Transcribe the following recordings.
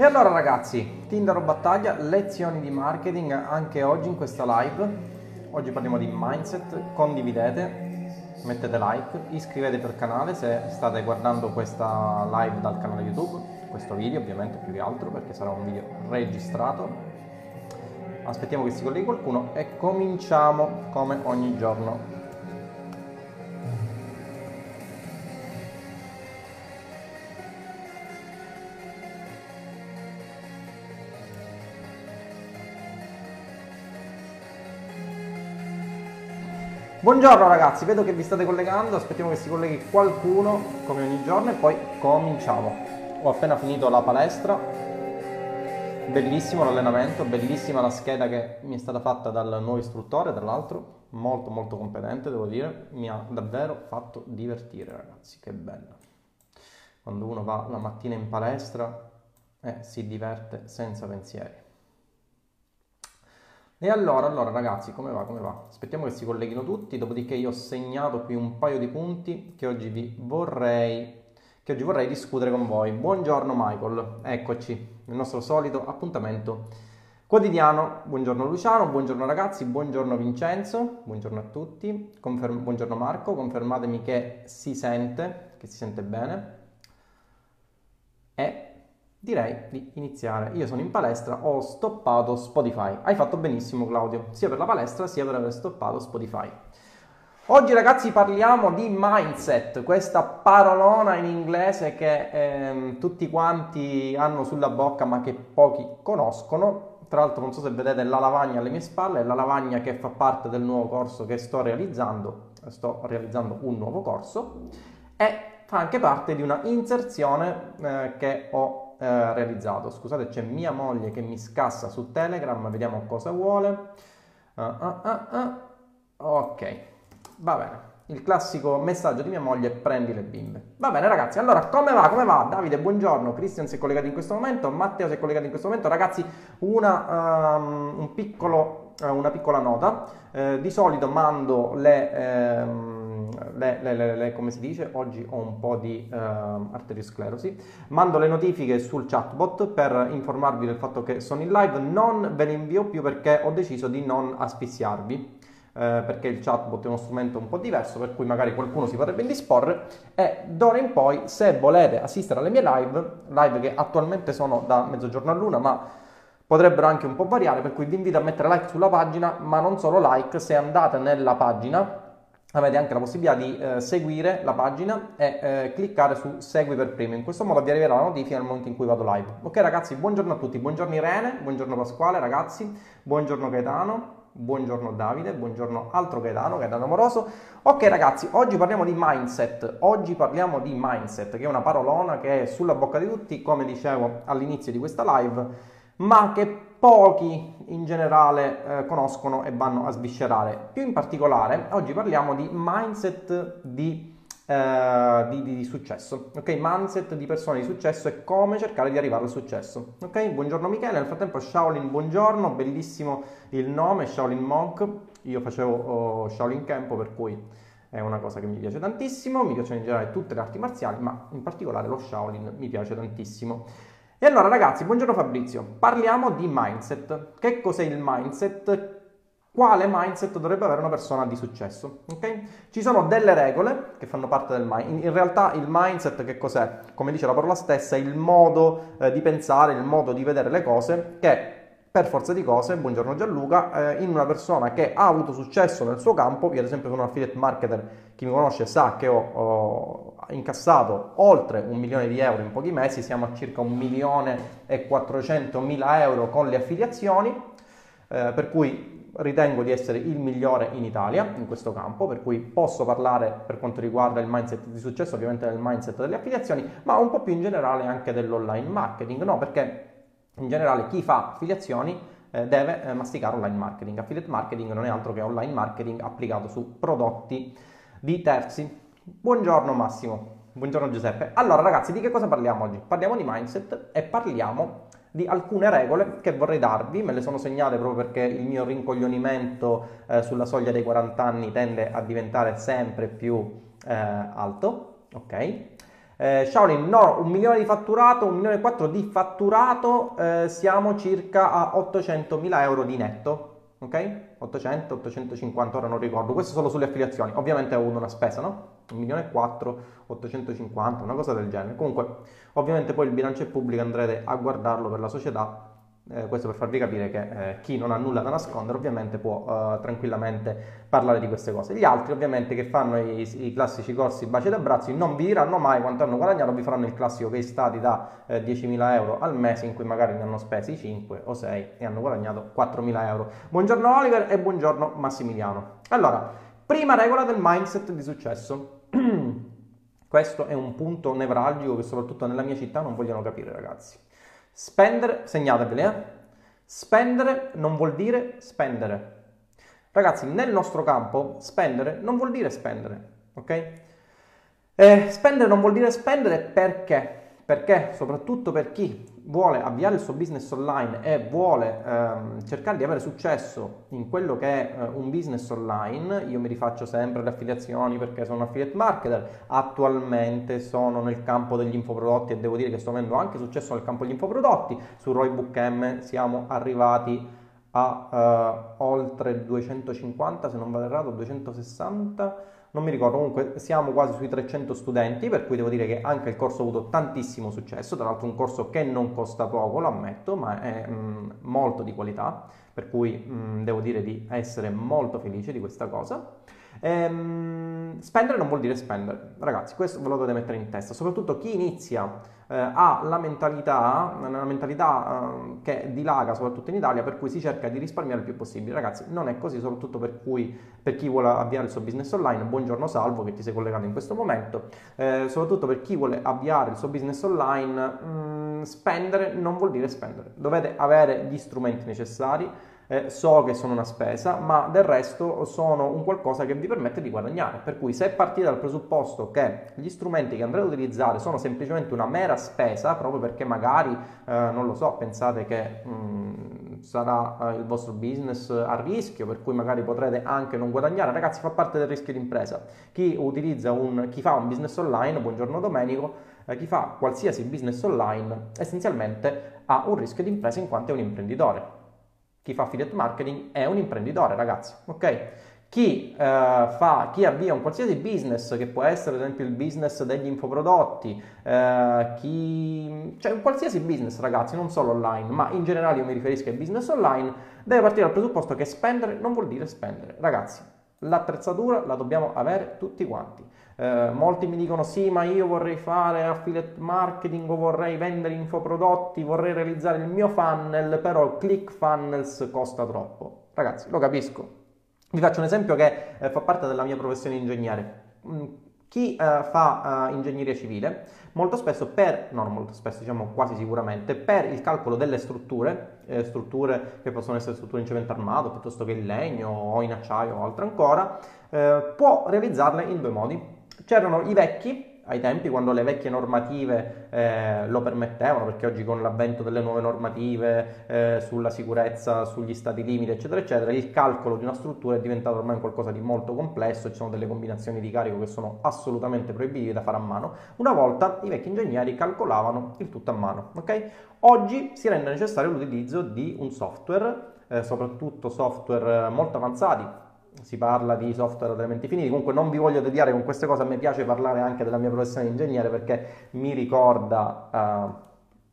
E allora ragazzi, Tinder o battaglia, lezioni di marketing anche oggi in questa live. Oggi parliamo di mindset, condividete, mettete like, iscrivetevi al canale se state guardando questa live dal canale YouTube, questo video ovviamente più che altro perché sarà un video registrato. Aspettiamo che si colleghi qualcuno e cominciamo come ogni giorno Buongiorno ragazzi, vedo che vi state collegando, aspettiamo che si colleghi qualcuno come ogni giorno e poi cominciamo. Ho appena finito la palestra, bellissimo l'allenamento, bellissima la scheda che mi è stata fatta dal nuovo istruttore, tra l'altro, molto molto competente devo dire, mi ha davvero fatto divertire ragazzi, che bello. Quando uno va la mattina in palestra eh, si diverte senza pensieri. E allora, allora ragazzi, come va? Come va? Aspettiamo che si colleghino tutti, dopodiché io ho segnato qui un paio di punti che oggi vi vorrei, che oggi vorrei discutere con voi. Buongiorno Michael, eccoci, il nostro solito appuntamento quotidiano. Buongiorno Luciano, buongiorno ragazzi, buongiorno Vincenzo, buongiorno a tutti, Conferm- buongiorno Marco, confermatemi che si sente, che si sente bene. E Direi di iniziare. Io sono in palestra, ho stoppato Spotify. Hai fatto benissimo Claudio, sia per la palestra sia per aver stoppato Spotify. Oggi ragazzi parliamo di mindset, questa parolona in inglese che ehm, tutti quanti hanno sulla bocca ma che pochi conoscono. Tra l'altro non so se vedete la lavagna alle mie spalle, è la lavagna che fa parte del nuovo corso che sto realizzando. Sto realizzando un nuovo corso e fa anche parte di una inserzione eh, che ho eh, realizzato. Scusate, c'è mia moglie che mi scassa su Telegram, vediamo cosa vuole. Uh, uh, uh, ok, va bene. Il classico messaggio di mia moglie, prendi le bimbe. Va bene ragazzi, allora come va? Come va? Davide, buongiorno. Cristian si è collegato in questo momento, Matteo si è collegato in questo momento. Ragazzi, una, um, un piccolo, uh, una piccola nota. Uh, di solito mando le... Um, le, le, le, come si dice, oggi ho un po' di uh, arteriosclerosi, mando le notifiche sul chatbot per informarvi del fatto che sono in live, non ve le invio più perché ho deciso di non asfissiarvi. Eh, perché il chatbot è uno strumento un po' diverso, per cui magari qualcuno si potrebbe indisporre. E d'ora in poi, se volete assistere alle mie live, live che attualmente sono da mezzogiorno a luna, ma potrebbero anche un po' variare, per cui vi invito a mettere like sulla pagina, ma non solo like, se andate nella pagina avete anche la possibilità di eh, seguire la pagina e eh, cliccare su segui per primo. In questo modo vi arriverà la notifica nel momento in cui vado live. Ok ragazzi, buongiorno a tutti, buongiorno Irene, buongiorno Pasquale ragazzi, buongiorno Gaetano, buongiorno Davide, buongiorno altro Gaetano, Gaetano Amoroso. Ok ragazzi, oggi parliamo di mindset, oggi parliamo di mindset che è una parolona che è sulla bocca di tutti, come dicevo all'inizio di questa live, ma che pochi in generale eh, conoscono e vanno a sviscerare. Più in particolare, oggi parliamo di mindset di, eh, di, di, di, successo, ok? Mindset di persone di successo e come cercare di arrivare al successo, ok? Buongiorno Michele, nel frattempo Shaolin, buongiorno, bellissimo il nome, Shaolin Monk, io facevo oh, Shaolin Campo per cui è una cosa che mi piace tantissimo, mi piacciono in generale tutte le arti marziali, ma in particolare lo Shaolin mi piace tantissimo. E allora ragazzi, buongiorno Fabrizio, parliamo di mindset. Che cos'è il mindset? Quale mindset dovrebbe avere una persona di successo? Okay? Ci sono delle regole che fanno parte del mindset. In realtà il mindset che cos'è? Come dice la parola stessa, è il modo eh, di pensare, il modo di vedere le cose che per forza di cose, buongiorno Gianluca, eh, in una persona che ha avuto successo nel suo campo, io ad esempio sono un affiliate marketer, chi mi conosce sa che ho, ho incassato oltre un milione di euro in pochi mesi, siamo a circa un milione e 400 mila euro con le affiliazioni, eh, per cui ritengo di essere il migliore in Italia in questo campo, per cui posso parlare per quanto riguarda il mindset di successo, ovviamente del mindset delle affiliazioni, ma un po' più in generale anche dell'online marketing, no? Perché in generale chi fa affiliazioni eh, deve eh, masticare online marketing. Affiliate marketing non è altro che online marketing applicato su prodotti di terzi. Buongiorno Massimo, buongiorno Giuseppe. Allora ragazzi, di che cosa parliamo oggi? Parliamo di mindset e parliamo di alcune regole che vorrei darvi, me le sono segnate proprio perché il mio rincoglionimento eh, sulla soglia dei 40 anni tende a diventare sempre più eh, alto, ok? Eh, Shaolin, no, un milione di fatturato, un milione e quattro di fatturato, eh, siamo circa a 800 mila euro di netto ok? 800, 850, ora non ricordo, questo solo sulle affiliazioni, ovviamente ho avuto una spesa, no? 1 milione e 4, 850, una cosa del genere. Comunque, ovviamente poi il bilancio è pubblico, andrete a guardarlo per la società eh, questo per farvi capire che eh, chi non ha nulla da nascondere ovviamente può eh, tranquillamente parlare di queste cose. Gli altri ovviamente che fanno i, i, classici corsi baci da bracci non vi diranno mai quanto hanno guadagnato, vi faranno il classico case study da 10.000 eh, euro al mese in cui magari ne hanno spesi 5 o 6 e hanno guadagnato 4.000 euro. Buongiorno Oliver e buongiorno Massimiliano. Allora, prima regola del mindset di successo. Questo è un punto nevralgico che soprattutto nella mia città non vogliono capire ragazzi. Spendere, segnatevele, eh? Spendere non vuol dire spendere. Ragazzi, nel nostro campo, spendere non vuol dire spendere, ok? Eh, spendere non vuol dire spendere perché? Perché soprattutto per chi vuole avviare il suo business online e vuole ehm, cercare di avere successo in quello che è eh, un business online, io mi rifaccio sempre alle affiliazioni perché sono un affiliate marketer, attualmente sono nel campo degli infoprodotti e devo dire che sto avendo anche successo nel campo degli infoprodotti, su Roybook M siamo arrivati a uh, oltre 250 se non vado errato 260 non mi ricordo, comunque siamo quasi sui 300 studenti, per cui devo dire che anche il corso ha avuto tantissimo successo, tra l'altro un corso che non costa poco, lo ammetto, ma è mh, mm, molto di qualità, per cui mh, mm, devo dire di essere molto felice di questa cosa. Ehm, spendere non vuol dire spendere, ragazzi, questo ve lo dovete mettere in testa, soprattutto chi inizia eh, ha la mentalità, una mentalità eh, che dilaga soprattutto in Italia, per cui si cerca di risparmiare il più possibile. Ragazzi, non è così, soprattutto per, cui, per chi vuole avviare il suo business online. Buongiorno Salvo che ti sei collegato in questo momento, eh, soprattutto per chi vuole avviare il suo business online, mh, mm, spendere non vuol dire spendere, dovete avere gli strumenti necessari eh, so che sono una spesa, ma del resto sono un qualcosa che vi permette di guadagnare. Per cui se partite dal presupposto che gli strumenti che andrete ad utilizzare sono semplicemente una mera spesa, proprio perché magari, eh, non lo so, pensate che mh, mm, sarà eh, il vostro business a rischio, per cui magari potrete anche non guadagnare, ragazzi fa parte del rischio d'impresa. Chi utilizza un, chi fa un business online, buongiorno Domenico, eh, chi fa qualsiasi business online essenzialmente ha un rischio d'impresa in quanto è un imprenditore chi fa affiliate marketing è un imprenditore, ragazzi, ok? Chi, eh, fa, chi avvia un qualsiasi business, che può essere ad esempio il business degli infoprodotti, eh, chi, cioè un qualsiasi business ragazzi, non solo online, ma in generale io mi riferisco ai business online, deve partire dal presupposto che spendere non vuol dire spendere. Ragazzi, l'attrezzatura la dobbiamo avere tutti quanti. Eh, molti mi dicono sì, ma io vorrei fare affiliate marketing vorrei vendere infoprodotti, vorrei realizzare il mio funnel, però ClickFunnels costa troppo. Ragazzi, lo capisco. Vi faccio un esempio che eh, fa parte della mia professione di ingegnere. Mm, chi eh, fa uh, ingegneria civile, molto spesso per, no, non molto spesso, diciamo quasi sicuramente, per il calcolo delle strutture, eh, strutture che possono essere strutture in cemento armato piuttosto che in legno o in acciaio o altro ancora, eh, può realizzarle in due modi. C'erano i vecchi, ai tempi quando le vecchie normative eh, lo permettevano, perché oggi con l'avvento delle nuove normative eh, sulla sicurezza, sugli stati limiti, eccetera, eccetera, il calcolo di una struttura è diventato ormai qualcosa di molto complesso, ci sono delle combinazioni di carico che sono assolutamente proibite da fare a mano. Una volta i vecchi ingegneri calcolavano il tutto a mano, ok? Oggi si rende necessario l'utilizzo di un software, eh, soprattutto software molto avanzati, si parla di software elementi finiti, comunque non vi voglio tediare con queste cose, a me piace parlare anche della mia professione di ingegnere perché mi ricorda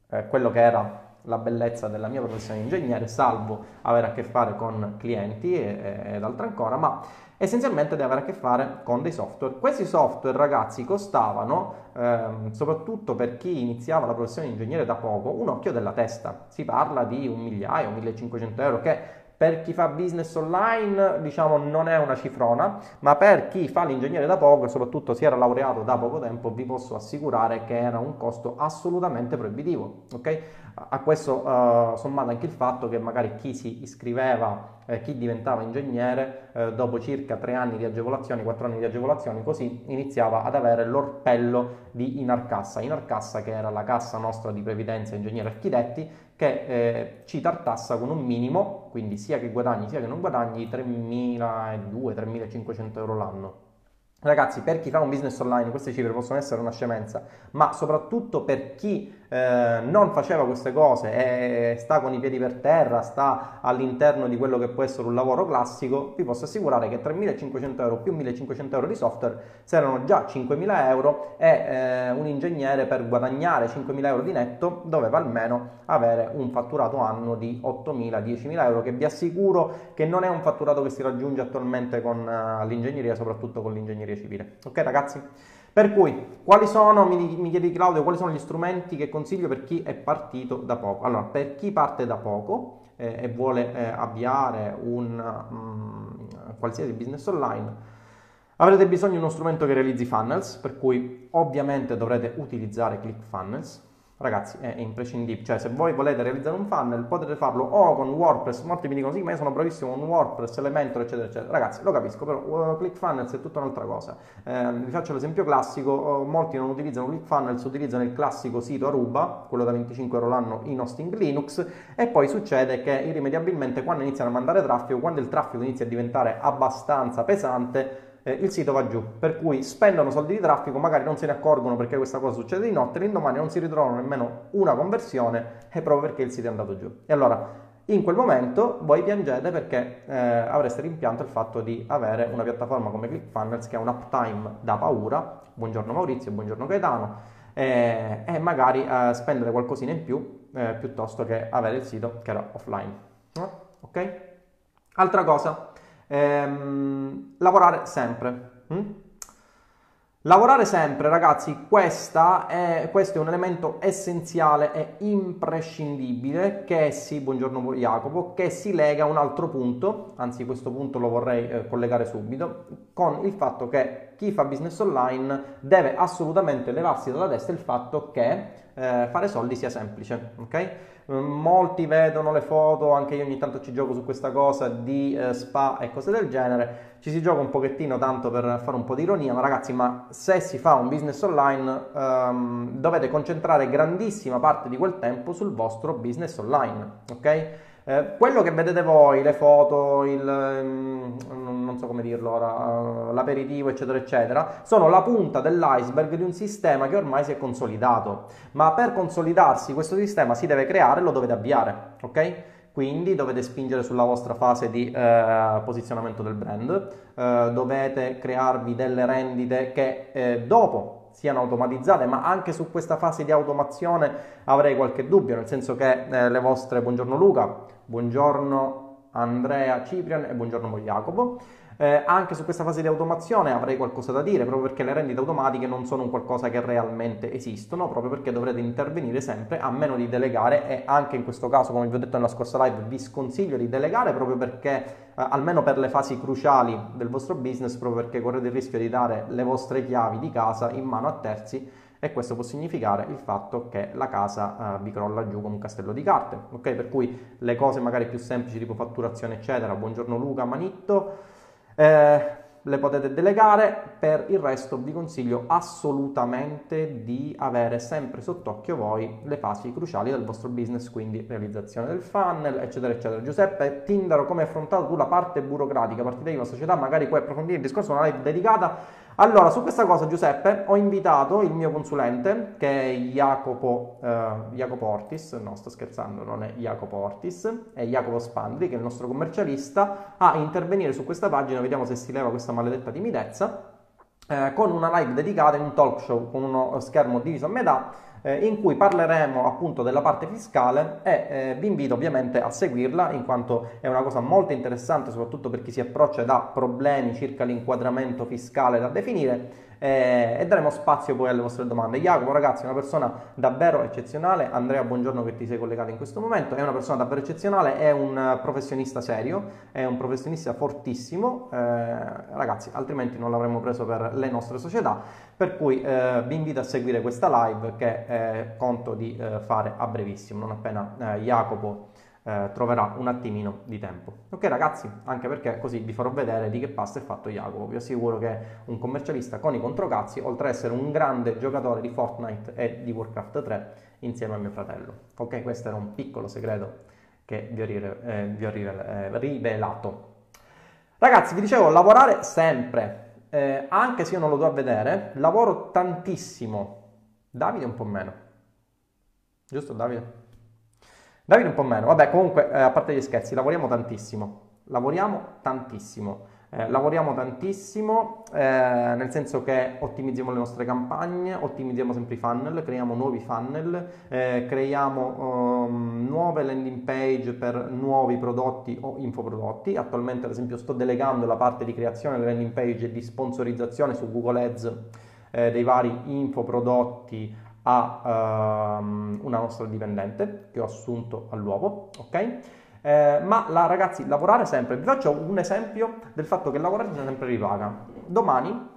uh, eh, quello che era la bellezza della mia professione di ingegnere, salvo avere a che fare con clienti ed altro ancora, ma essenzialmente deve avere a che fare con dei software. Questi software, ragazzi, costavano, ehm, soprattutto per chi iniziava la professione di ingegnere da poco, un occhio della testa. Si parla di un migliaio, 1500 euro, che per chi fa business online, diciamo, non è una cifrona, ma per chi fa l'ingegnere da poco soprattutto si era laureato da poco tempo, vi posso assicurare che era un costo assolutamente proibitivo. Ok? A questo uh, sommato anche il fatto che magari chi si iscriveva eh, chi diventava ingegnere eh, dopo circa tre anni di agevolazioni, quattro anni di agevolazioni, così iniziava ad avere l'orpello di Inarcassa. Inarcassa che era la cassa nostra di previdenza ingegneri architetti che eh, ci tartassa con un minimo, quindi sia che guadagni sia che non guadagni, 3.200-3.500 euro l'anno. Ragazzi, per chi fa un business online, queste cifre possono essere una scemenza, ma soprattutto per chi eh, non faceva queste cose e sta con i piedi per terra, sta all'interno di quello che può essere un lavoro classico, vi posso assicurare che 3.500 euro più 1.500 euro di software saranno già 5.000 euro e eh, un ingegnere per guadagnare 5.000 euro di netto doveva almeno avere un fatturato annuo di 8.000-10.000 euro, che vi assicuro che non è un fatturato che si raggiunge attualmente con uh, l'ingegneria, soprattutto con l'ingegneria civile. Ok ragazzi? Per cui, quali sono, mi, chiedi Claudio, quali sono gli strumenti che consiglio per chi è partito da poco? Allora, per chi parte da poco eh, e vuole eh, avviare un um, qualsiasi business online, avrete bisogno di uno strumento che realizzi funnels, per cui ovviamente dovrete utilizzare ClickFunnels Ragazzi, è imprescindibile, cioè se voi volete realizzare un funnel potete farlo o con WordPress, molti mi dicono sì ma io sono bravissimo con WordPress, Elementor eccetera eccetera, ragazzi lo capisco però uh, ClickFunnels è tutta un'altra cosa, eh, vi faccio l'esempio classico, uh, molti non utilizzano ClickFunnels, utilizzano il classico sito Aruba, quello da 25 euro l'anno in hosting Linux e poi succede che irrimediabilmente quando iniziano a mandare traffico, quando il traffico inizia a diventare abbastanza pesante eh, il sito va giù, per cui spendono soldi di traffico, magari non se ne accorgono perché questa cosa succede di notte, l'indomani non si ritrovano nemmeno una conversione e proprio perché il sito è andato giù. E allora in quel momento voi piangete perché eh, avreste rimpianto il fatto di avere una piattaforma come ClickFunnels che ha un uptime da paura, buongiorno Maurizio, buongiorno Gaetano, eh, e magari eh, spendere qualcosina in più eh, piuttosto che avere il sito che era offline. Ok? Altra cosa, Ehm, lavorare sempre. Hm? Lavorare sempre, ragazzi, è, questo è un elemento essenziale e imprescindibile che si, buongiorno Jacopo, che si lega a un altro punto, anzi questo punto lo vorrei eh, collegare subito, con il fatto che chi fa business online deve assolutamente levarsi dalla testa il fatto che eh, fare soldi sia semplice, ok? Molti vedono le foto, anche io ogni tanto ci gioco su questa cosa di eh, spa e cose del genere. Ci si gioca un pochettino tanto per fare un po' di ironia, ma ragazzi, ma se si fa un business online ehm, dovete concentrare grandissima parte di quel tempo sul vostro business online, ok? Eh, quello che vedete voi, le foto, il, um, non so come dirlo ora, uh, l'aperitivo, eccetera, eccetera, sono la punta dell'iceberg di un sistema che ormai si è consolidato. Ma per consolidarsi questo sistema si deve creare e lo dovete avviare, ok? Quindi dovete spingere sulla vostra fase di eh, posizionamento del brand, eh, dovete crearvi delle rendite che eh, dopo siano automatizzate, ma anche su questa fase di automazione avrei qualche dubbio, nel senso che eh, le vostre, buongiorno Luca, buongiorno Andrea Ciprian e buongiorno Jacopo. Eh, anche su questa fase di automazione avrei qualcosa da dire, proprio perché le rendite automatiche non sono un qualcosa che realmente esistono, proprio perché dovrete intervenire sempre a meno di delegare e anche in questo caso, come vi ho detto nella scorsa live, vi sconsiglio di delegare proprio perché, eh, almeno per le fasi cruciali del vostro business, proprio perché correte il rischio di dare le vostre chiavi di casa in mano a terzi e questo può significare il fatto che la casa uh, vi crolla giù come un castello di carte, ok? Per cui le cose magari più semplici tipo fatturazione eccetera, buongiorno Luca, Manitto, eh, le potete delegare, per il resto vi consiglio assolutamente di avere sempre sott'occhio voi le fasi cruciali del vostro business, quindi realizzazione del funnel, eccetera, eccetera. Giuseppe Tindaro, come hai affrontato tu la parte burocratica, partita IVA, società, magari puoi approfondire il discorso, una live dedicata allora, su questa cosa, Giuseppe, ho invitato il mio consulente, che è Jacopo, eh, Jacopo Ortis, no sto scherzando, non è Jacopo Ortis, è Jacopo Spandri, che è il nostro commercialista, a intervenire su questa pagina, vediamo se si leva questa maledetta timidezza, eh, con una live dedicata in un talk show con uno schermo diviso a metà eh, in cui parleremo appunto della parte fiscale e eh, vi invito ovviamente a seguirla in quanto è una cosa molto interessante soprattutto per chi si approccia da problemi circa l'inquadramento fiscale da definire eh, e daremo spazio poi alle vostre domande. Jacopo ragazzi è una persona davvero eccezionale, Andrea buongiorno che ti sei collegato in questo momento, è una persona davvero eccezionale, è un professionista serio, è un professionista fortissimo, eh, ragazzi altrimenti non l'avremmo preso per le nostre società, per cui eh, vi invito a seguire questa live che conto di eh, fare a brevissimo, non appena eh, Jacopo eh, troverà un attimino di tempo. Ok ragazzi, anche perché così vi farò vedere di che pasta è fatto Jacopo. Vi assicuro che è un commercialista con i controcazzi, oltre ad essere un grande giocatore di Fortnite e di Warcraft 3 insieme a mio fratello. Ok, questo era un piccolo segreto che vi ho, eh, vi ho eh, rivelato. Ragazzi, vi dicevo, lavorare sempre. eh, anche se io non lo do a vedere, lavoro tantissimo. Davide un po' meno. Giusto Davide? Davide un po' meno. Vabbè, comunque, eh, a parte gli scherzi, lavoriamo tantissimo. Lavoriamo tantissimo. Eh, lavoriamo tantissimo eh, nel senso che ottimizziamo le nostre campagne, ottimizziamo sempre i funnel, creiamo nuovi funnel, eh, creiamo um, nuove landing page per nuovi prodotti o infoprodotti. Attualmente ad esempio sto delegando la parte di creazione delle landing page e di sponsorizzazione su Google Ads eh, dei vari infoprodotti a um, una nostra dipendente che ho assunto all'uovo, ok? Eh, ma la, ragazzi, lavorare sempre, vi faccio un esempio del fatto che lavorare sempre ripaga. Domani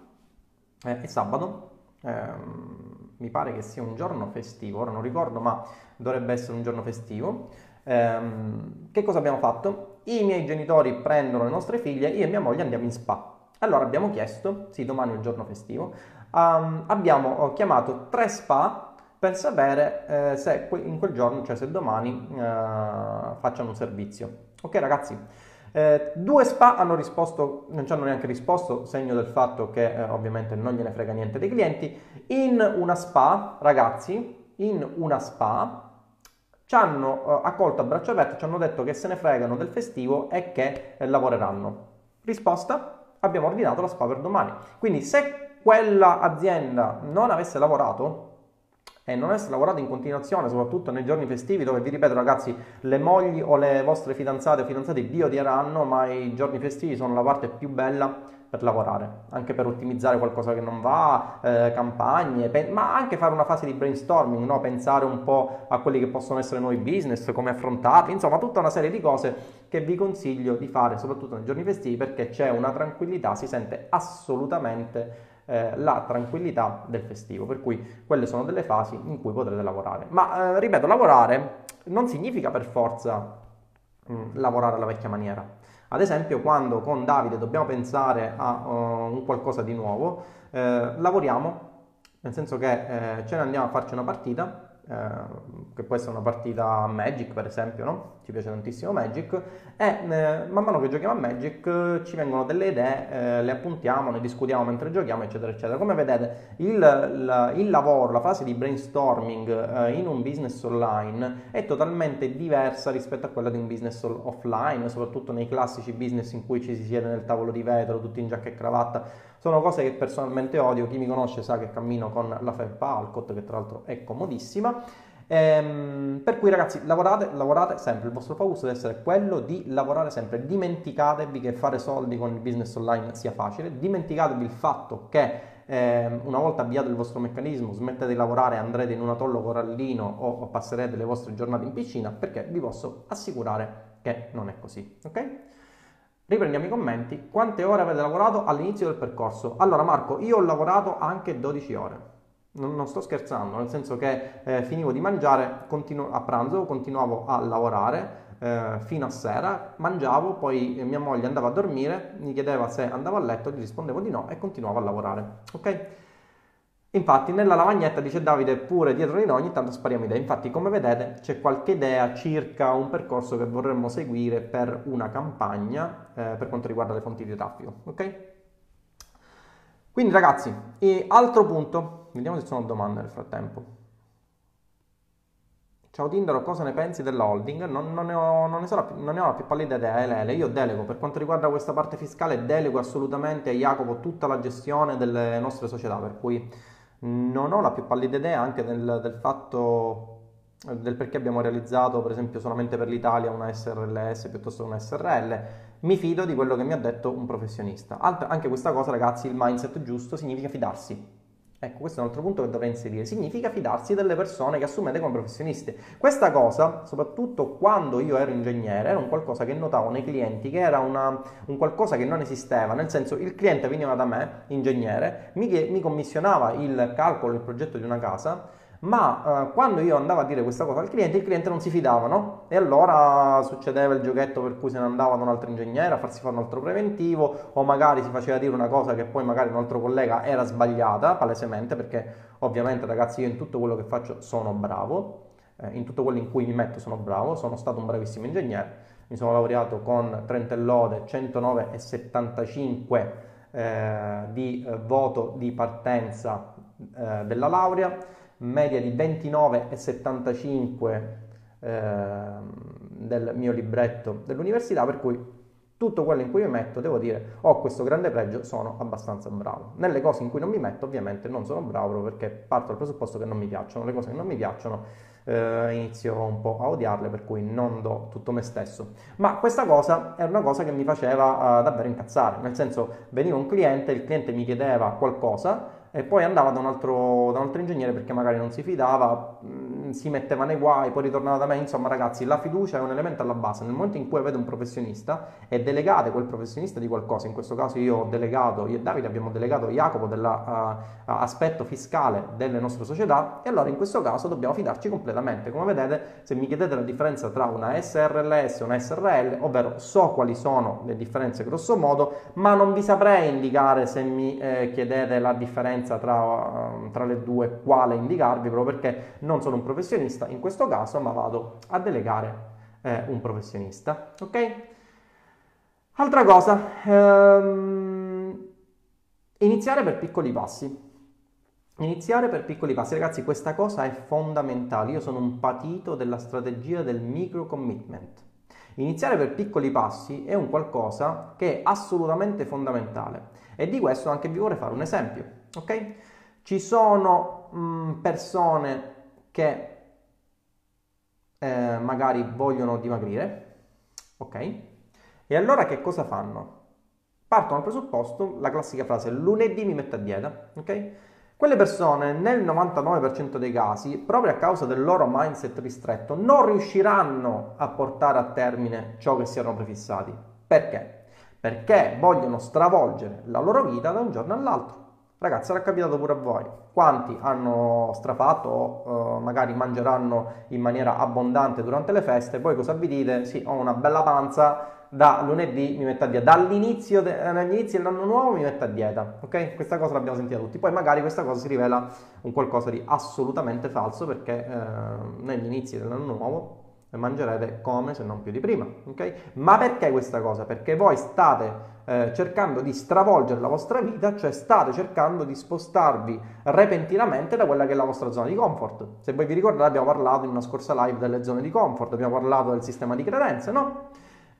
eh, è sabato, ehm, mi pare che sia un giorno festivo, ora non ricordo, ma dovrebbe essere un giorno festivo. Ehm, che cosa abbiamo fatto? I miei genitori prendono le nostre figlie, io e mia moglie andiamo in spa. Allora abbiamo chiesto, sì, domani è un giorno festivo, um, abbiamo chiamato tre spa per sapere eh, se in quel giorno, cioè se domani, eh, facciano un servizio. Ok ragazzi? Eh, due spa hanno risposto, non ci hanno neanche risposto, segno del fatto che eh, ovviamente non gliene frega niente dei clienti. In una spa, ragazzi, in una spa ci hanno eh, accolto a braccio aperto, ci hanno detto che se ne fregano del festivo e che eh, lavoreranno. Risposta? Abbiamo ordinato la spa per domani. Quindi se quella azienda non avesse lavorato, e non essere lavorato in continuazione, soprattutto nei giorni festivi, dove vi ripeto ragazzi, le mogli o le vostre fidanzate o fidanzati vi odieranno, ma i giorni festivi sono la parte più bella per lavorare, anche per ottimizzare qualcosa che non va, eh, campagne, pe- ma anche fare una fase di brainstorming, no? pensare un po' a quelli che possono essere nuovi business, come affrontarli, insomma tutta una serie di cose che vi consiglio di fare soprattutto nei giorni festivi perché c'è una tranquillità, si sente assolutamente eh, la tranquillità del festivo, per cui quelle sono delle fasi in cui potrete lavorare. Ma eh, ripeto, lavorare non significa per forza mh, mm, lavorare alla vecchia maniera. Ad esempio, quando con Davide dobbiamo pensare a uh, un qualcosa di nuovo, eh, lavoriamo, nel senso che eh, ce ne andiamo a farci una partita che può essere una partita Magic per esempio, no? ci piace tantissimo Magic, e eh, man mano che giochiamo a Magic ci vengono delle idee, eh, le appuntiamo, ne discutiamo mentre giochiamo, eccetera, eccetera. Come vedete, il, il, il lavoro, la fase di brainstorming eh, in un business online è totalmente diversa rispetto a quella di un business offline, soprattutto nei classici business in cui ci si siede nel tavolo di vetro, tutti in giacca e cravatta sono cose che personalmente odio, chi mi conosce sa che cammino con la felpa Alcott, che tra l'altro è comodissima. Ehm, per cui ragazzi, lavorate, lavorate sempre, il vostro focus deve essere quello di lavorare sempre. Dimenticatevi che fare soldi con il business online sia facile, dimenticatevi il fatto che eh, una volta avviato il vostro meccanismo smettete di lavorare andrete in un atollo corallino o passerete le vostre giornate in piscina perché vi posso assicurare che non è così, ok? Riprendiamo i commenti. Quante ore avete lavorato all'inizio del percorso? Allora Marco, io ho lavorato anche 12 ore. Non, non sto scherzando, nel senso che eh, finivo di mangiare continuo, a pranzo, continuavo a lavorare eh, fino a sera, mangiavo, poi mia moglie andava a dormire, mi chiedeva se andavo a letto, gli rispondevo di no e continuavo a lavorare. Ok? Infatti nella lavagnetta, dice Davide, pure dietro di noi ogni tanto spariamo idee. Infatti come vedete c'è qualche idea circa un percorso che vorremmo seguire per una campagna eh, per quanto riguarda le fonti di traffico. Ok? Quindi ragazzi, altro punto, vediamo se ci sono domande nel frattempo. Ciao Tindaro, cosa ne pensi della holding? Non, non, ne, ho, non, ne, so, non ne, ho, la più pallida idea, Elele. Io delego, per quanto riguarda questa parte fiscale, delego assolutamente a Jacopo tutta la gestione delle nostre società, per cui non ho la più pallida idea anche del, del fatto del perché abbiamo realizzato per esempio solamente per l'Italia una SRLS piuttosto che una SRL, mi fido di quello che mi ha detto un professionista. Alt- anche questa cosa ragazzi, il mindset giusto significa fidarsi. Ecco, questo è un altro punto che dovrei inserire. Significa fidarsi delle persone che assumete come professionisti. Questa cosa, soprattutto quando io ero ingegnere, era un qualcosa che notavo nei clienti, che era una, un qualcosa che non esisteva. Nel senso, il cliente veniva da me, ingegnere, mi, mi commissionava il calcolo, il progetto di una casa ma eh, quando io andavo a dire questa cosa al cliente, il cliente non si fidava, no? E allora succedeva il giochetto per cui se ne andava da un altro ingegnere a farsi fare un altro preventivo, o magari si faceva dire una cosa che poi magari un altro collega era sbagliata, palesemente, perché ovviamente ragazzi io in tutto quello che faccio sono bravo, eh, in tutto quello in cui mi metto sono bravo, sono stato un bravissimo ingegnere, mi sono laureato con 30 lode, 109 e 75 eh, di eh, voto di partenza eh, della laurea, media di 29,75 ehm, del mio libretto dell'università, per cui tutto quello in cui mi metto, devo dire, ho questo grande pregio, sono abbastanza bravo. Nelle cose in cui non mi metto, ovviamente non sono bravo perché parto dal presupposto che non mi piacciono. Le cose che non mi piacciono eh, inizio un po' a odiarle, per cui non do tutto me stesso. Ma questa cosa è una cosa che mi faceva uh, davvero incazzare, nel senso veniva un cliente, il cliente mi chiedeva qualcosa e poi andava da un, altro, da un altro ingegnere perché magari non si fidava, mm, si metteva nei guai, poi ritornava da me. Insomma, ragazzi, la fiducia è un elemento alla base. Nel momento in cui avete un professionista e delegate quel professionista di qualcosa, in questo caso io ho delegato, io e Davide abbiamo delegato Jacopo dell'aspetto uh, fiscale delle nostre società, e allora in questo caso dobbiamo fidarci completamente. Come vedete, se mi chiedete la differenza tra una SRLS e una SRL, ovvero so quali sono le differenze grosso modo, ma non vi saprei indicare se mi eh, chiedete la differenza tra, ehm, tra, le due, quale indicarvi, proprio perché non sono un professionista in questo caso, ma vado a delegare eh, un professionista. Ok? Altra cosa, ehm, iniziare per piccoli passi. Iniziare per piccoli passi, ragazzi, questa cosa è fondamentale. Io sono un patito della strategia del micro commitment. Iniziare per piccoli passi è un qualcosa che è assolutamente fondamentale e di questo anche vi vorrei fare un esempio ok? Ci sono mh, persone che eh, magari vogliono dimagrire, ok? E allora che cosa fanno? Partono dal presupposto, la classica frase, lunedì mi metto a dieta, ok? Quelle persone nel 99% dei casi, proprio a causa del loro mindset ristretto, non riusciranno a portare a termine ciò che si erano prefissati. Perché? Perché vogliono stravolgere la loro vita da un giorno all'altro. Ragazzi, sarà capitato pure a voi. Quanti hanno strafatto o uh, magari mangeranno in maniera abbondante durante le feste, poi cosa vi dite? Sì, ho una bella panza, da lunedì mi metto a dieta, dall'inizio de- all'inizio dell'anno nuovo mi metto a dieta, ok? Questa cosa l'abbiamo sentita tutti, poi magari questa cosa si rivela un qualcosa di assolutamente falso perché eh, negli inizi dell'anno nuovo mangerete come se non più di prima, ok? Ma perché questa cosa? Perché voi state eh, cercando di stravolgere la vostra vita, cioè state cercando di spostarvi repentinamente da quella che è la vostra zona di comfort. Se voi vi ricordate abbiamo parlato in una scorsa live delle zone di comfort, abbiamo parlato del sistema di credenze, no?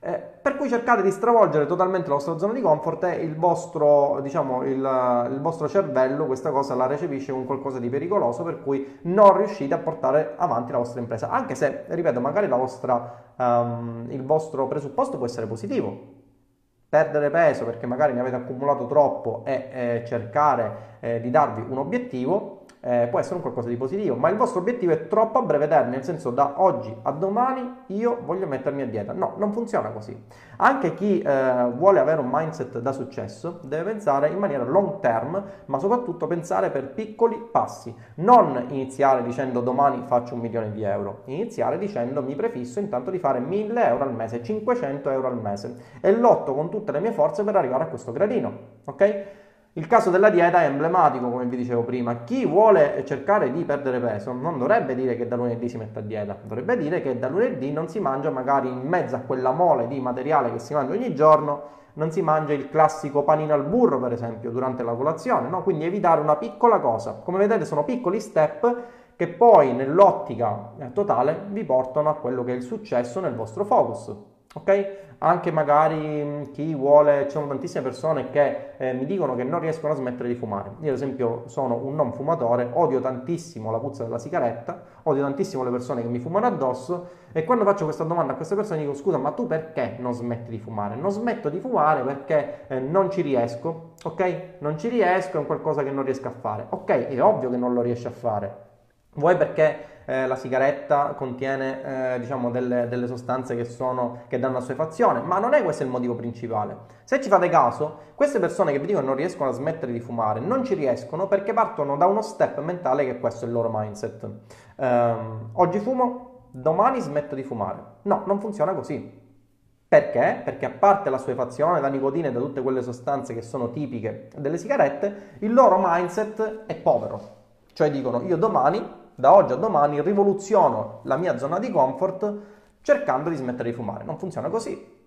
Eh, per cui cercate di stravolgere totalmente la vostra zona di comfort e il vostro, diciamo, il, il vostro cervello questa cosa la recepisce come qualcosa di pericoloso per cui non riuscite a portare avanti la vostra impresa anche se, ripeto, magari vostra, um, il vostro presupposto può essere positivo perdere peso perché magari ne avete accumulato troppo e eh, cercare eh, di darvi un obiettivo eh, può essere un qualcosa di positivo, ma il vostro obiettivo è troppo a breve termine, nel senso da oggi a domani io voglio mettermi a dieta. No, non funziona così. Anche chi eh, vuole avere un mindset da successo deve pensare in maniera long term, ma soprattutto pensare per piccoli passi. Non iniziare dicendo domani faccio un milione di euro, iniziare dicendo mi prefisso intanto di fare 1000 euro al mese, 500 euro al mese e lotto con tutte le mie forze per arrivare a questo gradino. Ok? Il caso della dieta è emblematico, come vi dicevo prima. Chi vuole cercare di perdere peso non dovrebbe dire che da lunedì si mette a dieta, dovrebbe dire che da lunedì non si mangia magari in mezzo a quella mole di materiale che si mangia ogni giorno, non si mangia il classico panino al burro, per esempio, durante la colazione, no? Quindi evitare una piccola cosa. Come vedete sono piccoli step che poi nell'ottica eh, totale vi portano a quello che è il successo nel vostro focus. Ok? Anche magari mm, chi vuole, ci sono tantissime persone che eh, mi dicono che non riescono a smettere di fumare. Io ad esempio sono un non fumatore, odio tantissimo la puzza della sigaretta, odio tantissimo le persone che mi fumano addosso e quando faccio questa domanda a queste persone dico scusa ma tu perché non smetti di fumare? Non smetto di fumare perché eh, non ci riesco, ok? Non ci riesco, è un qualcosa che non riesco a fare. Ok, è ovvio che non lo riesci a fare. Vuoi perché eh, la sigaretta contiene eh, diciamo delle, delle, sostanze che, sono, che danno assuefazione, ma non è questo il motivo principale. Se ci fate caso, queste persone che vi dicono non riescono a smettere di fumare, non ci riescono perché partono da uno step mentale che questo è il loro mindset. Um, oggi fumo, domani smetto di fumare. No, non funziona così. Perché? Perché a parte la suefazione da nicotina e da tutte quelle sostanze che sono tipiche delle sigarette, il loro mindset è povero. Cioè dicono io domani da oggi a domani rivoluziono la mia zona di comfort cercando di smettere di fumare. Non funziona così.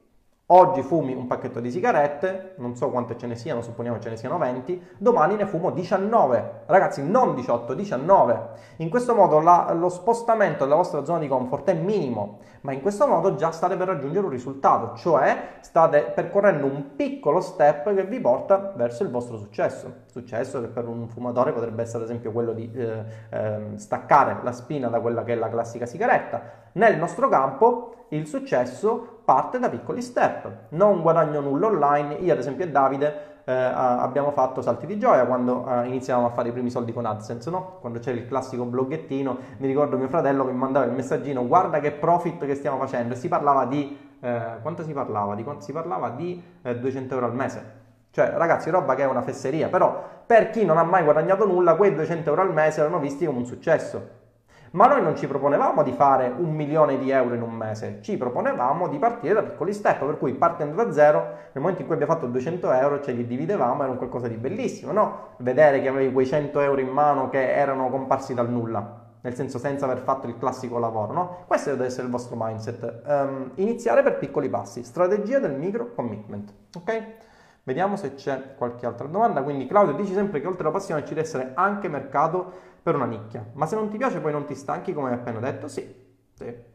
Oggi fumi un pacchetto di sigarette, non so quante ce ne siano, supponiamo ce ne siano 20, domani ne fumo 19. Ragazzi, non 18, 19. In questo modo la, lo spostamento della vostra zona di comfort è minimo, ma in questo modo già state per raggiungere un risultato, cioè state percorrendo un piccolo step che vi porta verso il vostro successo. Successo che per un fumatore potrebbe essere ad esempio quello di eh, eh, staccare la spina da quella che è la classica sigaretta. Nel nostro campo il successo parte da piccoli step. Non guadagno nulla online. Io, ad esempio, e Davide eh, abbiamo fatto salti di gioia quando eh, iniziavamo a fare i primi soldi con AdSense, no? Quando c'era il classico bloggettino, mi ricordo mio fratello che mi mandava il messaggino: Guarda che profit che stiamo facendo. E si parlava di. Eh, quanto si parlava? Di quanto si parlava? Di 200 eh, euro al mese. Cioè, ragazzi, roba che è una fesseria, però per chi non ha mai guadagnato nulla, quei 200 euro al mese erano visti come un successo. Ma noi non ci proponevamo di fare un milione di euro in un mese, ci proponevamo di partire da piccoli step, per cui partendo da zero, nel momento in cui abbiamo fatto 200 euro, ce li dividevamo, era un qualcosa di bellissimo, no? Vedere che avevi quei 100 euro in mano che erano comparsi dal nulla nel senso senza aver fatto il classico lavoro, no? Questo deve essere il vostro mindset. Um, iniziare per piccoli passi, strategia del micro commitment, ok? Vediamo se c'è qualche altra domanda. Quindi Claudio dici sempre che oltre alla passione ci deve essere anche mercato per una nicchia. Ma se non ti piace poi non ti stanchi come hai appena detto? Sì, sì.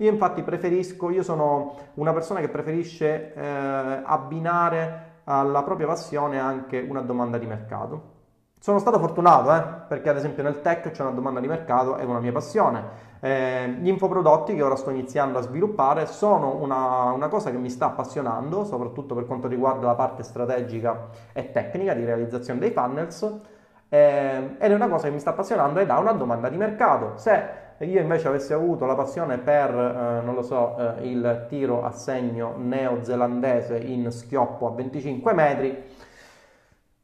Io infatti preferisco, io sono una persona che preferisce eh, abbinare alla propria passione anche una domanda di mercato. Sono stato fortunato, eh, perché ad esempio nel tech c'è una domanda di mercato, è una mia passione. Eh, gli infoprodotti che ora sto iniziando a sviluppare sono una, una, cosa che mi sta appassionando, soprattutto per quanto riguarda la parte strategica e tecnica di realizzazione dei funnels eh, ed è una cosa che mi sta appassionando ed ha una domanda di mercato. Se io invece avessi avuto la passione per, eh, non lo so, eh, il tiro a segno neozelandese in schioppo a 25 metri,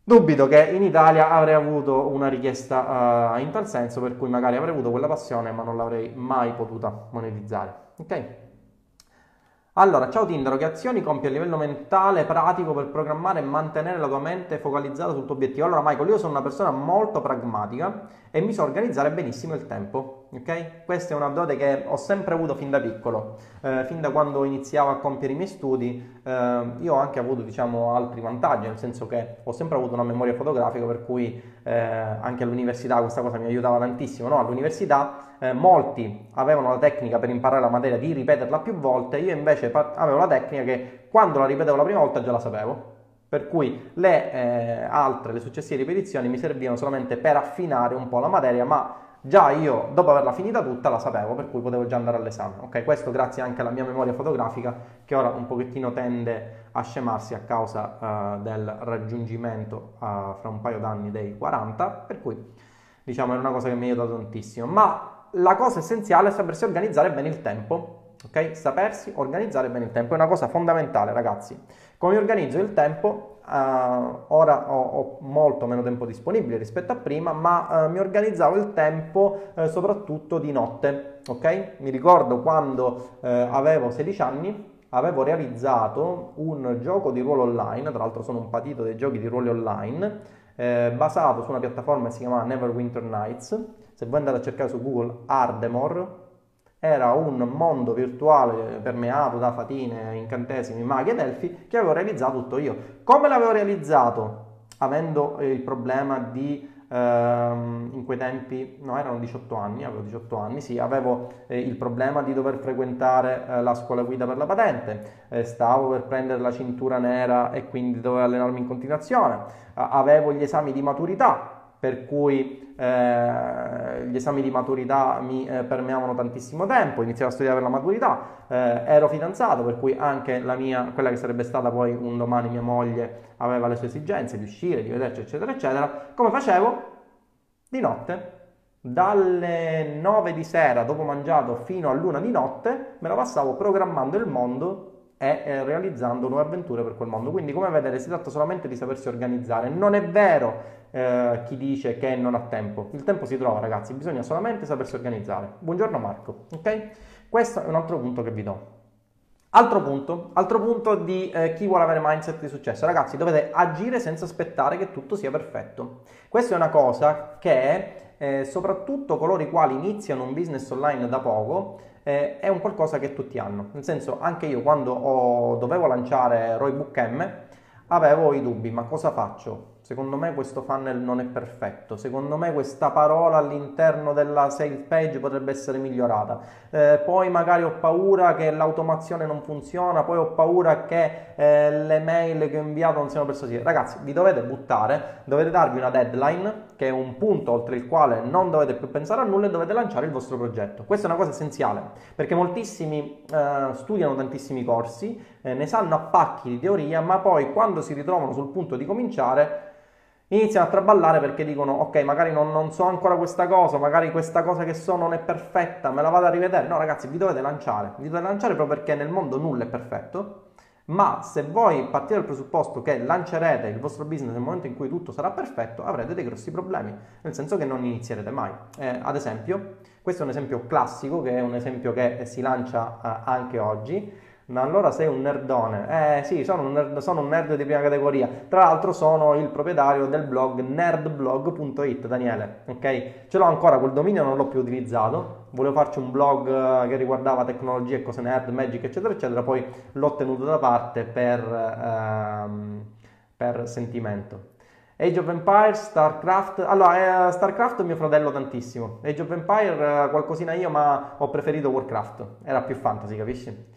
dubito che in Italia avrei avuto una richiesta uh, in tal senso, per cui magari avrei avuto quella passione ma non l'avrei mai potuta monetizzare. Ok? Allora, ciao Tinder, che azioni compi a livello mentale, pratico per programmare e mantenere la tua mente focalizzata sul tuo obiettivo? Allora, Michael, io sono una persona molto pragmatica e mi so organizzare benissimo il tempo, ok? Questa è una dote che ho sempre avuto fin da piccolo, eh, fin da quando iniziavo a compiere i miei studi, eh, io ho anche avuto, diciamo, altri vantaggi, nel senso che ho sempre avuto una memoria fotografica, per cui eh, anche all'università questa cosa mi aiutava tantissimo, no? All'università eh, molti avevano la tecnica per imparare la materia di ripeterla più volte, io invece avevo la tecnica che quando la ripetevo la prima volta già la sapevo per cui le eh, altre, le successive ripetizioni mi servivano solamente per affinare un po' la materia, ma già io dopo averla finita tutta la sapevo, per cui potevo già andare all'esame. Ok, questo grazie anche alla mia memoria fotografica che ora un pochettino tende a scemarsi a causa uh, del raggiungimento uh, fra un paio d'anni dei 40, per cui diciamo è una cosa che mi ha aiutato tantissimo. Ma la cosa essenziale è sapersi organizzare bene il tempo ok? Sapersi organizzare bene il tempo è una cosa fondamentale, ragazzi. Come organizzo il tempo? Uh, ora ho, ho, molto meno tempo disponibile rispetto a prima, ma uh, mi organizzavo il tempo uh, soprattutto di notte, ok? Mi ricordo quando avevo 16 anni, avevo realizzato un gioco di ruolo online, tra l'altro sono un patito dei giochi di ruolo online, basato su una piattaforma che si chiama Neverwinter Nights. Se voi andate a cercare su Google Ardemore, era un mondo virtuale permeato da fatine, incantesimi, maghi ed elfi che avevo realizzato tutto io. Come l'avevo realizzato? Avendo il problema di ehm, in quei tempi, no, erano 18 anni, avevo 18 anni, sì, avevo eh, il problema di dover frequentare eh, la scuola guida per la patente, eh, stavo per prendere la cintura nera e quindi dovevo allenarmi in continuazione, avevo gli esami di maturità, per cui eh, gli esami di maturità mi eh, permeavano tantissimo tempo, iniziavo a studiare per la maturità, eh, ero fidanzato, per cui anche la mia, quella che sarebbe stata poi un domani mia moglie, aveva le sue esigenze di uscire, di vederci, eccetera, eccetera. Come facevo? Di notte, dalle 9 di sera dopo mangiato fino all'una di notte, me la passavo programmando il mondo e eh, realizzando nuove avventure per quel mondo. Quindi, come vedete, si tratta solamente di sapersi organizzare. Non è vero eh, chi dice che non ha tempo. Il tempo si trova, ragazzi, bisogna solamente sapersi organizzare. Buongiorno Marco, ok? Questo è un altro punto che vi do. Altro punto, altro punto di eh, chi vuole avere mindset di successo. Ragazzi, dovete agire senza aspettare che tutto sia perfetto. Questa è una cosa che eh, soprattutto coloro i quali iniziano un business online da poco eh, è un qualcosa che tutti hanno. Nel senso, anche io quando ho, dovevo lanciare Roybook M avevo i dubbi, ma cosa faccio? Secondo me questo funnel non è perfetto, secondo me questa parola all'interno della sales page potrebbe essere migliorata. Eh, poi magari ho paura che l'automazione non funziona, poi ho paura che eh, le mail che ho inviato non siano persuasive. Ragazzi, vi dovete buttare, dovete darvi una deadline, che è un punto oltre il quale non dovete più pensare a nulla e dovete lanciare il vostro progetto. Questa è una cosa essenziale, perché moltissimi eh, studiano tantissimi corsi, eh, ne sanno a pacchi di teoria, ma poi quando si ritrovano sul punto di cominciare iniziano a traballare perché dicono ok magari non, non, so ancora questa cosa, magari questa cosa che so non è perfetta, me la vado a rivedere. No ragazzi, vi dovete lanciare, vi dovete lanciare proprio perché nel mondo nulla è perfetto, ma se voi partite dal presupposto che lancerete il vostro business nel momento in cui tutto sarà perfetto, avrete dei grossi problemi, nel senso che non inizierete mai. Eh, ad esempio, questo è un esempio classico, che è un esempio che si lancia eh, anche oggi, ma allora sei un nerdone. Eh sì, sono un, nerd, sono un nerd di prima categoria. Tra l'altro sono il proprietario del blog nerdblog.it, Daniele. Ok? Ce l'ho ancora, quel dominio non l'ho più utilizzato. Volevo farci un blog eh, che riguardava tecnologie, cose nerd, magic, eccetera, eccetera. Poi l'ho tenuto da parte per, ehm, per sentimento. Age of Empires, StarCraft. Allora, eh, StarCraft mio fratello tantissimo. Age of Empire eh, qualcosina io, ma ho preferito Warcraft. Era più fantasy, capisci?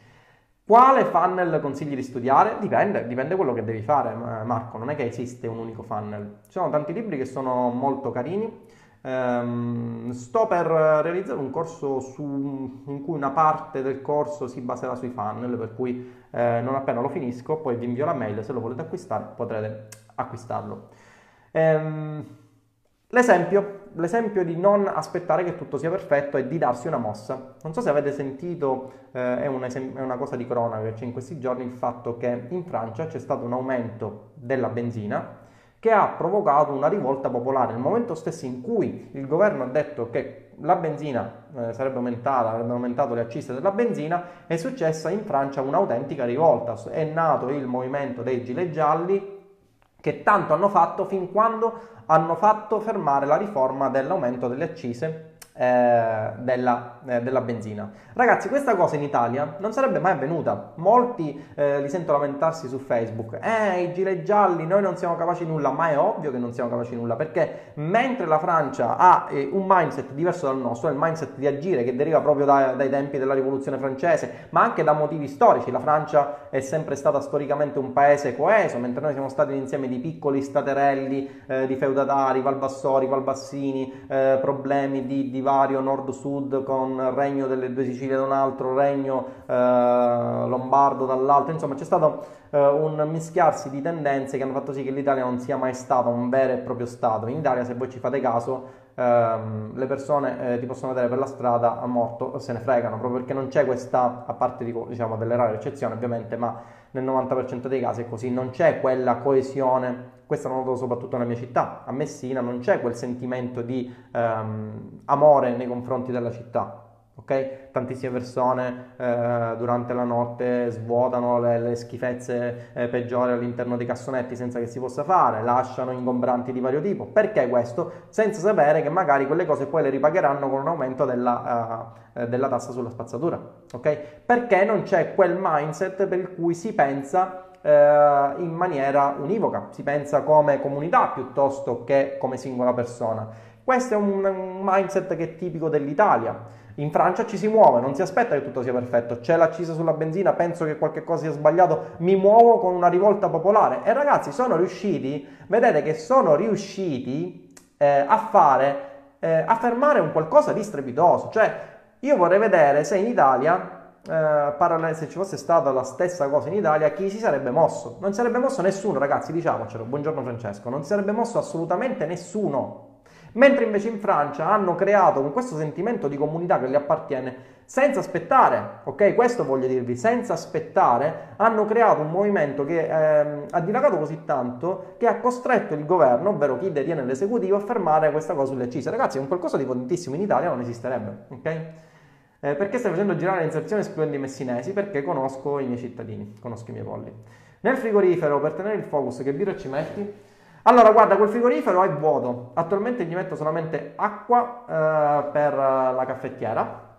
Quale funnel consigli di studiare? Dipende, dipende quello che devi fare, Marco. Non è che esiste un unico funnel. Ci sono tanti libri che sono molto carini. Um, sto per realizzare un corso su, in cui una parte del corso si baserà sui funnel, per cui eh, non appena lo finisco, poi vi invio la mail. Se lo volete acquistare, potrete acquistarlo. Um, L'esempio, l'esempio, di non aspettare che tutto sia perfetto e di darsi una mossa. Non so se avete sentito, eh, è, un esem- è, una cosa di cronaca che c'è in questi giorni, il fatto che in Francia c'è stato un aumento della benzina che ha provocato una rivolta popolare. Nel momento stesso in cui il governo ha detto che la benzina eh, sarebbe aumentata, avrebbero aumentato le accise della benzina, è successa in Francia un'autentica rivolta. È nato il movimento dei gilet gialli che tanto hanno fatto fin quando hanno fatto fermare la riforma dell'aumento delle accise eh, della, eh, della, benzina. Ragazzi, questa cosa in Italia non sarebbe mai avvenuta. Molti eh, li sento lamentarsi su Facebook. Eh, i gilet gialli, noi non siamo capaci di nulla, ma è ovvio che non siamo capaci di nulla, perché mentre la Francia ha eh, un mindset diverso dal nostro, è il mindset di agire che deriva proprio da, dai tempi della rivoluzione francese, ma anche da motivi storici. La Francia è sempre stata storicamente un paese coeso, mentre noi siamo stati un insieme di piccoli staterelli, eh, di feudatari, valvassori, valbassini, eh, problemi di, di divario nord-sud con regno delle due Sicilie da un altro, regno eh, lombardo dall'altro, insomma c'è stato eh, un mischiarsi di tendenze che hanno fatto sì che l'Italia non sia mai stata un vero e proprio Stato. In Italia, se voi ci fate caso, ehm, le persone eh, ti possono vedere per la strada a morto, se ne fregano, proprio perché non c'è questa, a parte di, diciamo, delle rare eccezioni ovviamente, ma nel 90% dei casi è così, non c'è quella coesione questo lo noto soprattutto nella mia città, a Messina non c'è quel sentimento di ehm, amore nei confronti della città. Okay? Tantissime persone eh, durante la notte svuotano le, le schifezze eh, peggiori all'interno dei cassonetti senza che si possa fare, lasciano ingombranti di vario tipo. Perché questo? Senza sapere che magari quelle cose poi le ripagheranno con un aumento della, uh, della tassa sulla spazzatura. Okay? Perché non c'è quel mindset per cui si pensa eh, in maniera univoca, si pensa come comunità piuttosto che come singola persona. Questo è un, mindset che è tipico dell'Italia. In Francia ci si muove, non si aspetta che tutto sia perfetto. C'è l'accisa sulla benzina, penso che qualche cosa sia sbagliato, mi muovo con una rivolta popolare. E ragazzi, sono riusciti, vedete che sono riusciti eh, a fare, eh, a fermare un qualcosa di strepitoso. Cioè, io vorrei vedere se in Italia eh, se ci fosse stata la stessa cosa in Italia, chi si sarebbe mosso? Non sarebbe mosso nessuno, ragazzi, diciamocelo. Buongiorno Francesco, non si sarebbe mosso assolutamente nessuno. Mentre invece in Francia hanno creato con questo sentimento di comunità che gli appartiene, senza aspettare, ok? Questo voglio dirvi, senza aspettare, hanno creato un movimento che eh, ha dilagato così tanto che ha costretto il governo, ovvero chi detiene l'esecutivo, a fermare questa cosa sulle accise. Ragazzi, è un qualcosa di potentissimo in Italia non esisterebbe, ok? Eh, perché stai facendo girare l'inserzione escludendo i messinesi? Perché conosco i miei cittadini, conosco i miei polli. Nel frigorifero, per tenere il focus, che birra ci metti? Allora, guarda, quel frigorifero è vuoto. Attualmente gli metto solamente acqua eh, per la caffettiera,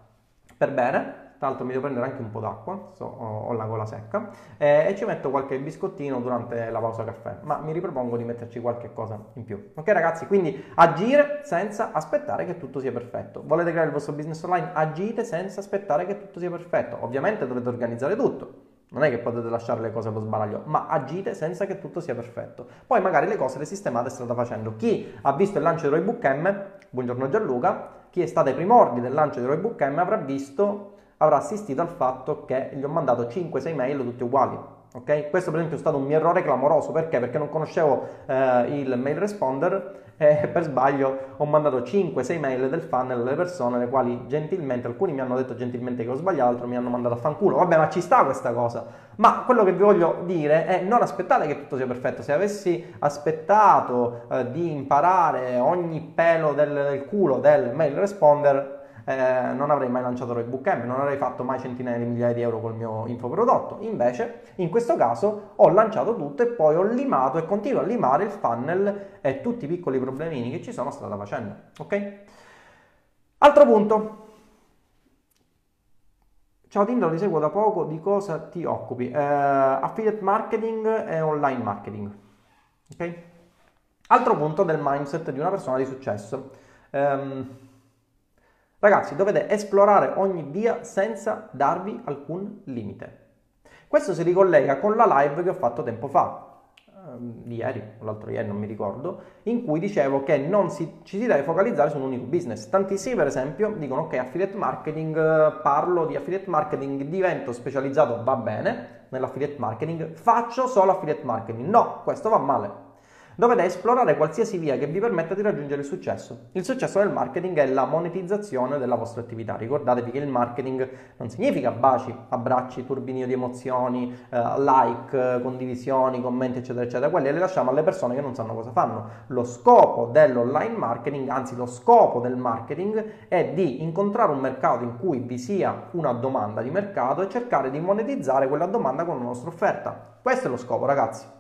per bere. Tra l'altro mi devo prendere anche un po' d'acqua, so, ho, la gola secca, eh, e ci metto qualche biscottino durante la pausa caffè, ma mi ripropongo di metterci qualche cosa in più. Ok ragazzi, quindi agire senza aspettare che tutto sia perfetto. Volete creare il vostro business online? Agite senza aspettare che tutto sia perfetto. Ovviamente dovete organizzare tutto, non è che potete lasciare le cose allo sbaraglio, ma agite senza che tutto sia perfetto. Poi magari le cose le sistemate strada facendo. Chi ha visto il lancio di Roybook M, buongiorno Gianluca, chi è stato ai primordi del lancio di Roybook M avrà visto, avrà assistito al fatto che gli ho mandato 5-6 mail tutte uguali. Okay? Questo per esempio è stato un mio errore clamoroso, perché? Perché non conoscevo eh, il mail responder e per sbaglio ho mandato 5-6 mail del funnel alle persone, le quali gentilmente, alcuni mi hanno detto gentilmente che ho sbagliato, altri mi hanno mandato a fanculo. Vabbè, ma ci sta questa cosa. Ma quello che vi voglio dire è non aspettate che tutto sia perfetto. Se avessi aspettato eh, di imparare ogni pelo del, del culo del mail responder, eh, non avrei mai lanciato Roybook M, non avrei fatto mai centinaia di migliaia di euro col mio infoprodotto. Invece, in questo caso, ho lanciato tutto e poi ho limato e continuo a limare il funnel e tutti i piccoli problemini che ci sono strada facendo. Ok? Altro punto. Ciao Tinder, ti seguo da poco, di cosa ti occupi? Eh, affiliate marketing e online marketing. Ok? Altro punto del mindset di una persona di successo. Um, Ragazzi, dovete esplorare ogni via senza darvi alcun limite. Questo si ricollega con la live che ho fatto tempo fa, ehm, ieri o l'altro ieri, non mi ricordo, in cui dicevo che non si, ci si deve focalizzare su un unico business. Tantissimi, per esempio, dicono che affiliate marketing, parlo di affiliate marketing, divento specializzato, va bene, nell'affiliate marketing, faccio solo affiliate marketing. No, questo va male. Dovete esplorare qualsiasi via che vi permetta di raggiungere il successo. Il successo nel marketing è la monetizzazione della vostra attività. Ricordatevi che il marketing non significa baci, abbracci, turbinio di emozioni, eh, like, condivisioni, commenti, eccetera, eccetera. Quelli le lasciamo alle persone che non sanno cosa fanno. Lo scopo dell'online marketing, anzi lo scopo del marketing è di incontrare un mercato in cui vi sia una domanda di mercato e cercare di monetizzare quella domanda con la nostra offerta. Questo è lo scopo, ragazzi.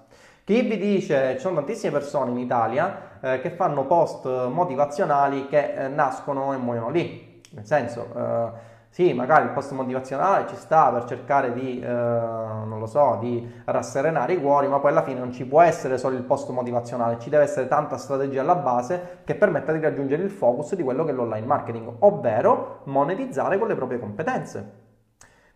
Chi vi dice, ci sono tantissime persone in Italia eh, che fanno post motivazionali che eh, nascono e muoiono lì. Nel senso, eh, sì, magari il post motivazionale ci sta per cercare di, eh, non lo so, di rasserenare i cuori, ma poi alla fine non ci può essere solo il post motivazionale, ci deve essere tanta strategia alla base che permetta di raggiungere il focus di quello che è l'online marketing, ovvero monetizzare con le proprie competenze.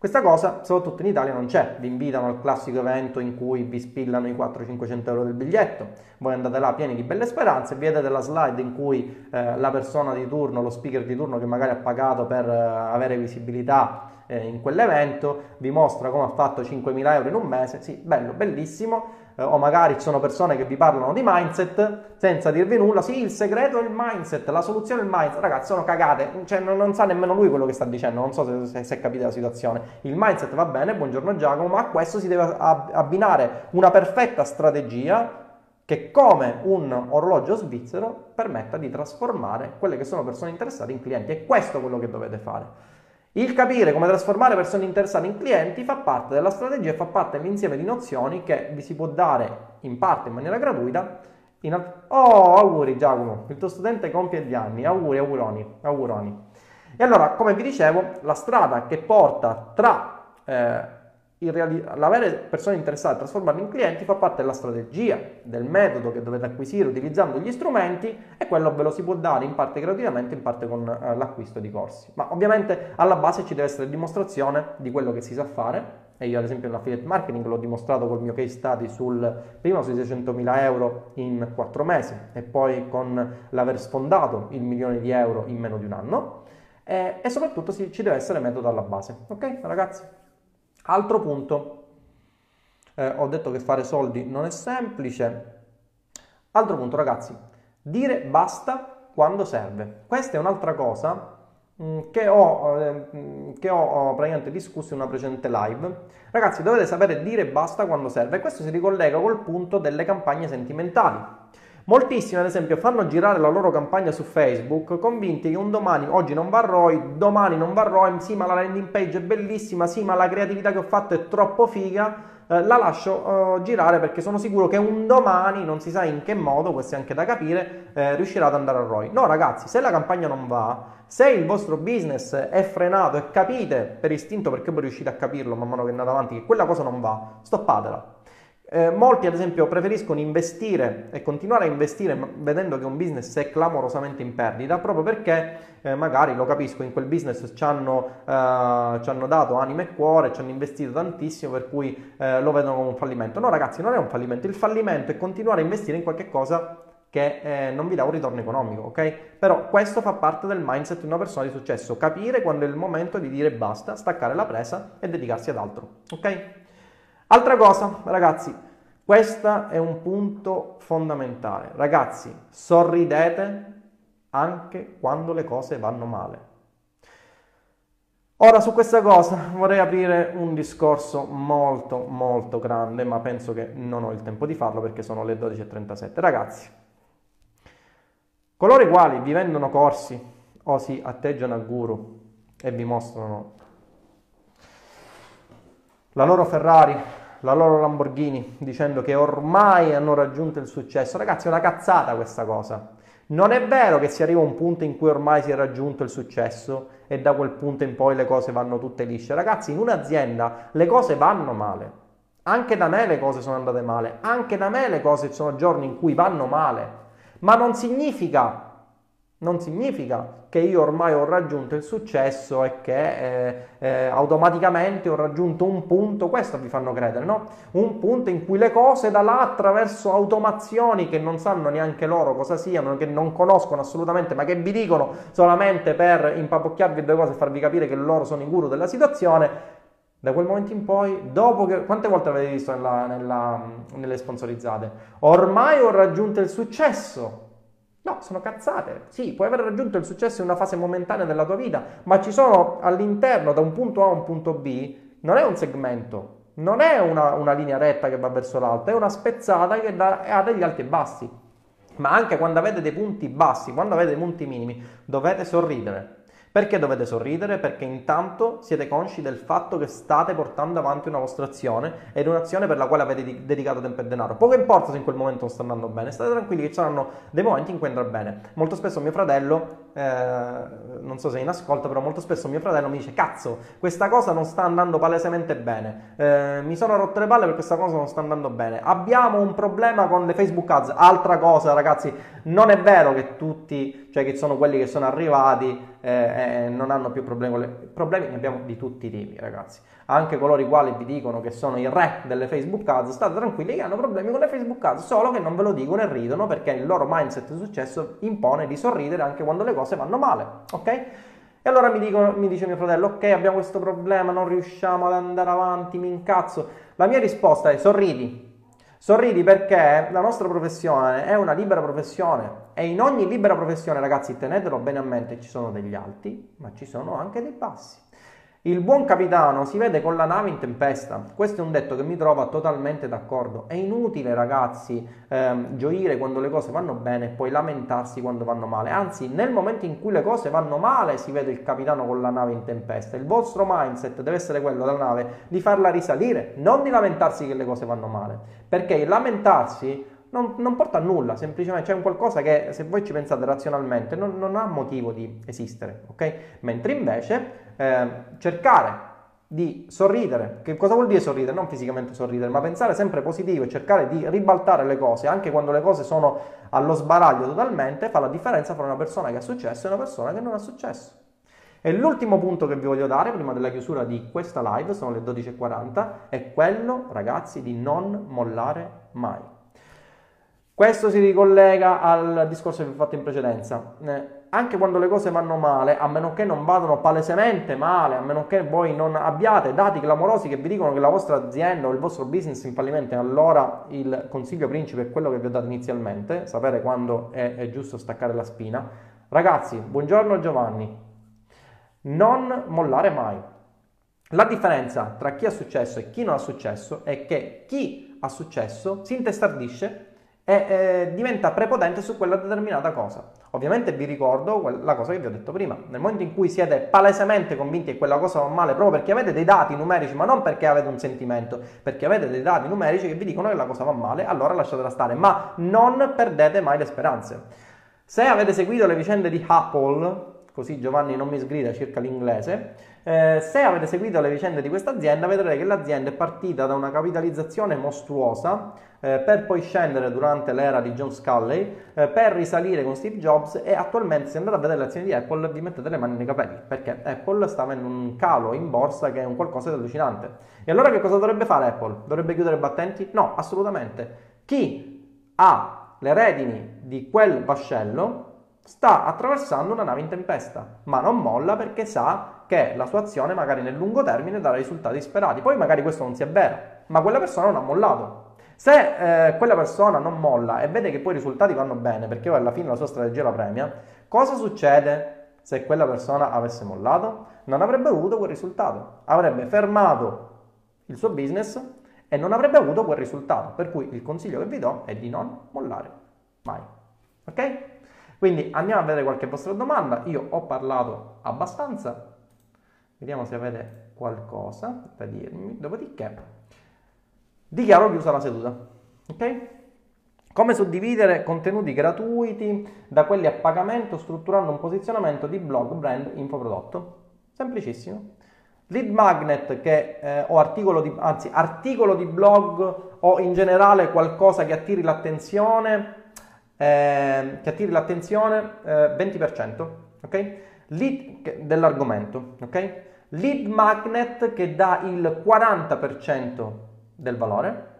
Questa cosa, soprattutto in Italia, non c'è. Vi invitano al classico evento in cui vi spillano i 400-500 euro del biglietto. Voi andate là pieni di belle speranze, vedete la slide in cui eh, la persona di turno, lo speaker di turno che magari ha pagato per eh, avere visibilità eh, in quell'evento, vi mostra come ha fatto 5.000 euro in un mese. Sì, bello, bellissimo eh, o magari ci sono persone che vi parlano di mindset senza dirvi nulla. Sì, il segreto è il mindset, la soluzione è il mindset. Ragazzi, sono cagate, cioè, non, non, sa nemmeno lui quello che sta dicendo, non so se, se, se capite la situazione. Il mindset va bene, buongiorno Giacomo, ma a questo si deve abbinare una perfetta strategia che come un orologio svizzero permetta di trasformare quelle che sono persone interessate in clienti. E questo è quello che dovete fare. Il capire come trasformare persone interessate in clienti fa parte della strategia e fa parte dell'insieme di nozioni che vi si può dare in parte in maniera gratuita. In alt- oh, auguri Giacomo, il tuo studente compie gli anni, auguri, auguroni, auguroni. E allora, come vi dicevo, la strada che porta tra eh, reali- l'avere persone interessate a trasformarli in clienti fa parte della strategia, del metodo che dovete acquisire utilizzando gli strumenti e quello ve lo si può dare in parte gratuitamente, in parte con eh, l'acquisto di corsi. Ma ovviamente alla base ci deve essere dimostrazione di quello che si sa fare e io ad esempio nell'affiliate marketing l'ho dimostrato col mio case study sul prima sui 600.000 euro in 4 mesi e poi con l'aver sfondato il milione di euro in meno di un anno e, soprattutto ci deve essere metodo alla base ok ragazzi Altro punto, eh, ho detto che fare soldi non è semplice. Altro punto, ragazzi, dire basta quando serve. Questa è un'altra cosa mm, che ho, eh, che ho praticamente discusso in una precedente live. Ragazzi, dovete sapere dire basta quando serve. E questo si ricollega col punto delle campagne sentimentali. Moltissimi, ad esempio, fanno girare la loro campagna su Facebook convinti che un domani, oggi non va ROI, domani non va ROI, sì ma la landing page è bellissima, sì ma la creatività che ho fatto è troppo figa, eh, la lascio eh, girare perché sono sicuro che un domani, non si sa in che modo, questo è anche da capire, eh, riuscirà ad andare a ROI. No ragazzi, se la campagna non va, se il vostro business è frenato e capite per istinto, perché poi riuscite a capirlo man mano che andate avanti, che quella cosa non va, stoppatela eh, molti ad esempio preferiscono investire e continuare a investire vedendo che un business è clamorosamente in perdita proprio perché eh, magari lo capisco in quel business ci hanno, eh, ci hanno, dato anima e cuore, ci hanno investito tantissimo per cui eh, lo vedono come un fallimento. No ragazzi non è un fallimento, il fallimento è continuare a investire in qualche cosa che eh, non vi dà un ritorno economico, ok? Però questo fa parte del mindset di una persona di successo, capire quando è il momento di dire basta, staccare la presa e dedicarsi ad altro, ok? Altra cosa, ragazzi, questo è un punto fondamentale. Ragazzi, sorridete anche quando le cose vanno male. Ora su questa cosa vorrei aprire un discorso molto molto grande, ma penso che non ho il tempo di farlo perché sono le 12.37. Ragazzi, coloro i quali vi vendono corsi o si atteggiano a guru e vi mostrano la loro Ferrari la loro Lamborghini dicendo che ormai hanno raggiunto il successo. Ragazzi, è una cazzata questa cosa. Non è vero che si arriva a un punto in cui ormai si è raggiunto il successo e da quel punto in poi le cose vanno tutte lisce. Ragazzi, in un'azienda le cose vanno male. Anche da me le cose sono andate male, anche da me le cose ci sono giorni in cui vanno male. Ma non significa non significa che io ormai ho raggiunto il successo e che eh, eh, automaticamente ho raggiunto un punto, questo vi fanno credere, no? Un punto in cui le cose da là attraverso automazioni che non sanno neanche loro cosa siano, che non conoscono assolutamente, ma che vi dicono solamente per impapocchiarvi due cose e farvi capire che loro sono i guru della situazione, da quel momento in poi, dopo che... Quante volte avete visto nella, nella, nelle sponsorizzate? Ormai ho raggiunto il successo. No, sono cazzate. Sì, puoi aver raggiunto il successo in una fase momentanea della tua vita, ma ci sono all'interno, da un punto A a un punto B, non è un segmento, non è una, una linea retta che va verso l'alto, è una spezzata che da, ha degli alti e bassi. Ma anche quando avete dei punti bassi, quando avete dei punti minimi, dovete sorridere perché dovete sorridere? Perché intanto siete consci del fatto che state portando avanti una vostra azione ed un'azione per la quale avete dedicato tempo e denaro. Poco importa se in quel momento non sta andando bene, state tranquilli che ci saranno dei momenti in cui andrà bene. Molto spesso mio fratello, eh, non so se è in ascolto, però molto spesso mio fratello mi dice cazzo, questa cosa non sta andando palesemente bene, eh, mi sono rotto le palle perché questa cosa non sta andando bene. Abbiamo un problema con le Facebook Ads, altra cosa ragazzi, non è vero che tutti, cioè che sono quelli che sono arrivati eh, non hanno più problemi. Le... Problemi ne abbiamo di tutti i tipi, ragazzi. Anche coloro i quali vi dicono che sono i re delle Facebook Ads, state tranquilli che hanno problemi con le Facebook Ads, solo che non ve lo dicono e ridono perché il loro mindset di successo impone di sorridere anche quando le cose vanno male, ok? E allora mi, dicono, mi dice mio fratello, ok, abbiamo questo problema, non riusciamo ad andare avanti, mi incazzo. La mia risposta è sorridi, Sorridi perché la nostra professione è una libera professione e in ogni libera professione, ragazzi, tenetelo bene a mente, ci sono degli alti, ma ci sono anche dei bassi. Il buon capitano si vede con la nave in tempesta. Questo è un detto che mi trova totalmente d'accordo. È inutile, ragazzi, ehm, gioire quando le cose vanno bene e poi lamentarsi quando vanno male. Anzi, nel momento in cui le cose vanno male, si vede il capitano con la nave in tempesta. Il vostro mindset deve essere quello della nave di farla risalire, non di lamentarsi che le cose vanno male. Perché lamentarsi non, non, porta a nulla, semplicemente c'è un qualcosa che se voi ci pensate razionalmente non, non ha motivo di esistere, ok? Mentre invece eh, cercare di sorridere, che cosa vuol dire sorridere? Non fisicamente sorridere, ma pensare sempre positivo e cercare di ribaltare le cose, anche quando le cose sono allo sbaraglio totalmente, fa la differenza tra una persona che ha successo e una persona che non ha successo. E l'ultimo punto che vi voglio dare prima della chiusura di questa live, sono le 12.40, è quello, ragazzi, di non mollare mai. Questo si ricollega al discorso che vi ho fatto in precedenza. Eh, anche quando le cose vanno male, a meno che non vadano palesemente male, a meno che voi non abbiate dati clamorosi che vi dicono che la vostra azienda o il vostro business è in fallimento, allora il consiglio principe è quello che vi ho dato inizialmente, sapere quando è, è giusto staccare la spina. Ragazzi, buongiorno Giovanni, non mollare mai. La differenza tra chi ha successo e chi non ha successo è che chi ha successo si intestardisce e eh, diventa prepotente su quella determinata cosa. Ovviamente vi ricordo la cosa che vi ho detto prima, nel momento in cui siete palesemente convinti che quella cosa va male proprio perché avete dei dati numerici, ma non perché avete un sentimento, perché avete dei dati numerici che vi dicono che la cosa va male, allora lasciatela stare, ma non perdete mai le speranze. Se avete seguito le vicende di Apple, così Giovanni non mi sgrida circa l'inglese, eh, se avete seguito le vicende di questa azienda vedrete che l'azienda è partita da una capitalizzazione mostruosa eh, per poi scendere durante l'era di John Sculley eh, per risalire con Steve Jobs e attualmente se andate a vedere le azioni di Apple vi mettete le mani nei capelli perché Apple sta avendo un calo in borsa che è un qualcosa di allucinante. E allora che cosa dovrebbe fare Apple? Dovrebbe chiudere i battenti? No, assolutamente. Chi ha le redini di quel vascello sta attraversando una nave in tempesta, ma non molla perché sa che la sua azione magari nel lungo termine darà risultati sperati. Poi magari questo non sia vero, ma quella persona non ha mollato. Se eh, quella persona non molla e vede che poi i risultati vanno bene, perché alla fine la sua strategia la premia, cosa succede se quella persona avesse mollato? Non avrebbe avuto quel risultato, avrebbe fermato il suo business e non avrebbe avuto quel risultato. Per cui il consiglio che vi do è di non mollare mai. Ok? Quindi andiamo a vedere qualche vostra domanda. Io ho parlato abbastanza. Vediamo se avete qualcosa da dirmi. Dopodiché dichiaro chiusa la seduta. Ok? Come suddividere contenuti gratuiti da quelli a pagamento strutturando un posizionamento di blog, brand, infoprodotto? Semplicissimo. Lead magnet che, eh, o articolo di, anzi, articolo di blog o in generale qualcosa che attiri l'attenzione eh, che attiri l'attenzione eh, 20%, ok? Lead dell'argomento, ok? Lead magnet che dà il 40% del valore,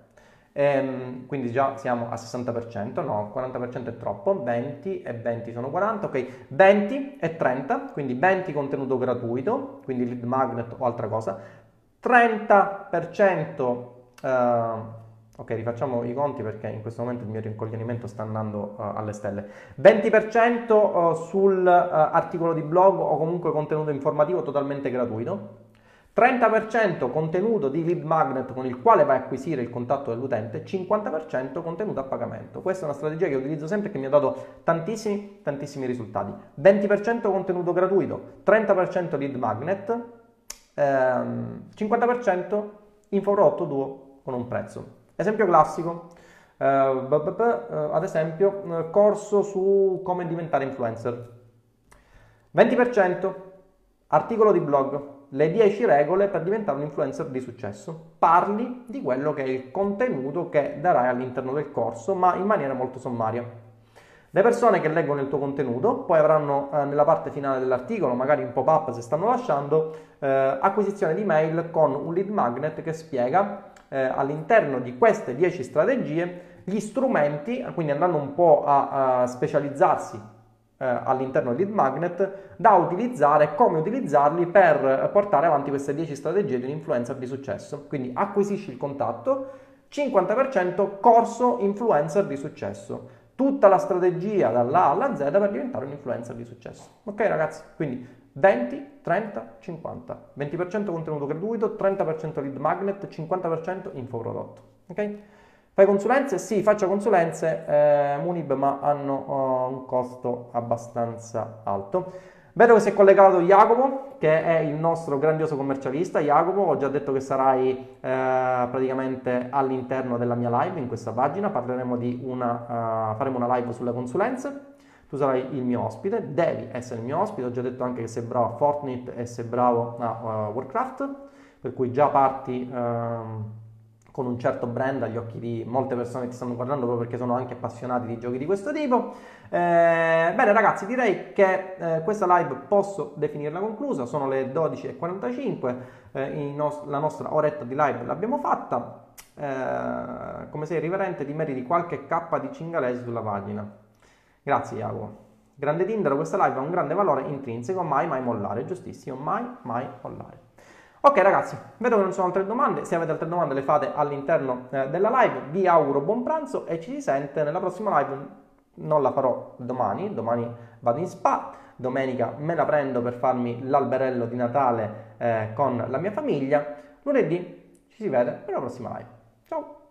ehm, quindi già siamo a 60%, no, 40% è troppo, 20 e 20 sono 40, ok? 20 e 30, quindi 20 contenuto gratuito, quindi lead magnet o altra cosa, 30% eh, Ok, rifacciamo i conti perché in questo momento il mio rincoglionimento sta andando uh, alle stelle. 20% uh, sull'articolo uh, di blog o comunque contenuto informativo totalmente gratuito. 30% contenuto di lead magnet con il quale vai a acquisire il contatto dell'utente, 50% contenuto a pagamento. Questa è una strategia che utilizzo sempre e che mi ha dato tantissimi, tantissimi risultati. 20% contenuto gratuito, 30% lead magnet, ehm, 50% infoprodotto duo con un prezzo. Esempio classico, uh, ad esempio, uh, corso su come diventare influencer. 20% articolo di blog, le 10 regole per diventare un influencer di successo. Parli di quello che è il contenuto che darai all'interno del corso, ma in maniera molto sommaria. Le persone che leggono il tuo contenuto poi avranno eh, nella parte finale dell'articolo, magari un pop-up se stanno lasciando, eh, acquisizione di mail con un lead magnet che spiega eh, all'interno di queste 10 strategie gli strumenti, quindi andando un po' a, a specializzarsi eh, all'interno del lead magnet, da utilizzare, come utilizzarli per portare avanti queste 10 strategie di un influencer di successo. Quindi acquisisci il contatto, 50% corso influencer di successo. Tutta la strategia dalla alla Z per diventare un influencer di successo. Ok ragazzi? Quindi 20, 30, 50. 20% contenuto gratuito, 30% lead magnet, 50% infoprodotto. Ok? Fai consulenze? Sì, faccio consulenze eh, Munib, ma hanno uh, un costo abbastanza alto. Vedo che si è collegato Jacopo, che è il nostro grandioso commercialista. Jacopo, ho già detto che sarai eh, praticamente all'interno della mia live in questa pagina. Parleremo di una, uh, faremo una live sulle consulenze tu sarai il mio ospite, devi essere il mio ospite, ho già detto anche che sei bravo a Fortnite e sei bravo a uh, Warcraft, per cui già parti uh, con un certo brand agli occhi di molte persone che ti stanno guardando proprio perché sono anche appassionati di giochi di questo tipo. Eh, bene ragazzi, direi che eh, questa live posso definirla conclusa, sono le 12.45, eh, nos- la nostra oretta di live l'abbiamo fatta. Eh, come sei riverente ti meriti qualche K di cingalesi sulla pagina. Grazie Iago. Grande Tinder, questa live ha un grande valore intrinseco, mai mai mollare, giustissimo, mai mai mollare. Ok ragazzi, vedo che non ci sono altre domande, se avete altre domande le fate all'interno eh, della live, vi auguro buon pranzo e ci si sente nella prossima live, non la farò domani, domani vado in spa, domenica me la prendo per farmi l'alberello di Natale eh, con la mia famiglia, lunedì ci si vede per prossima live. Ciao!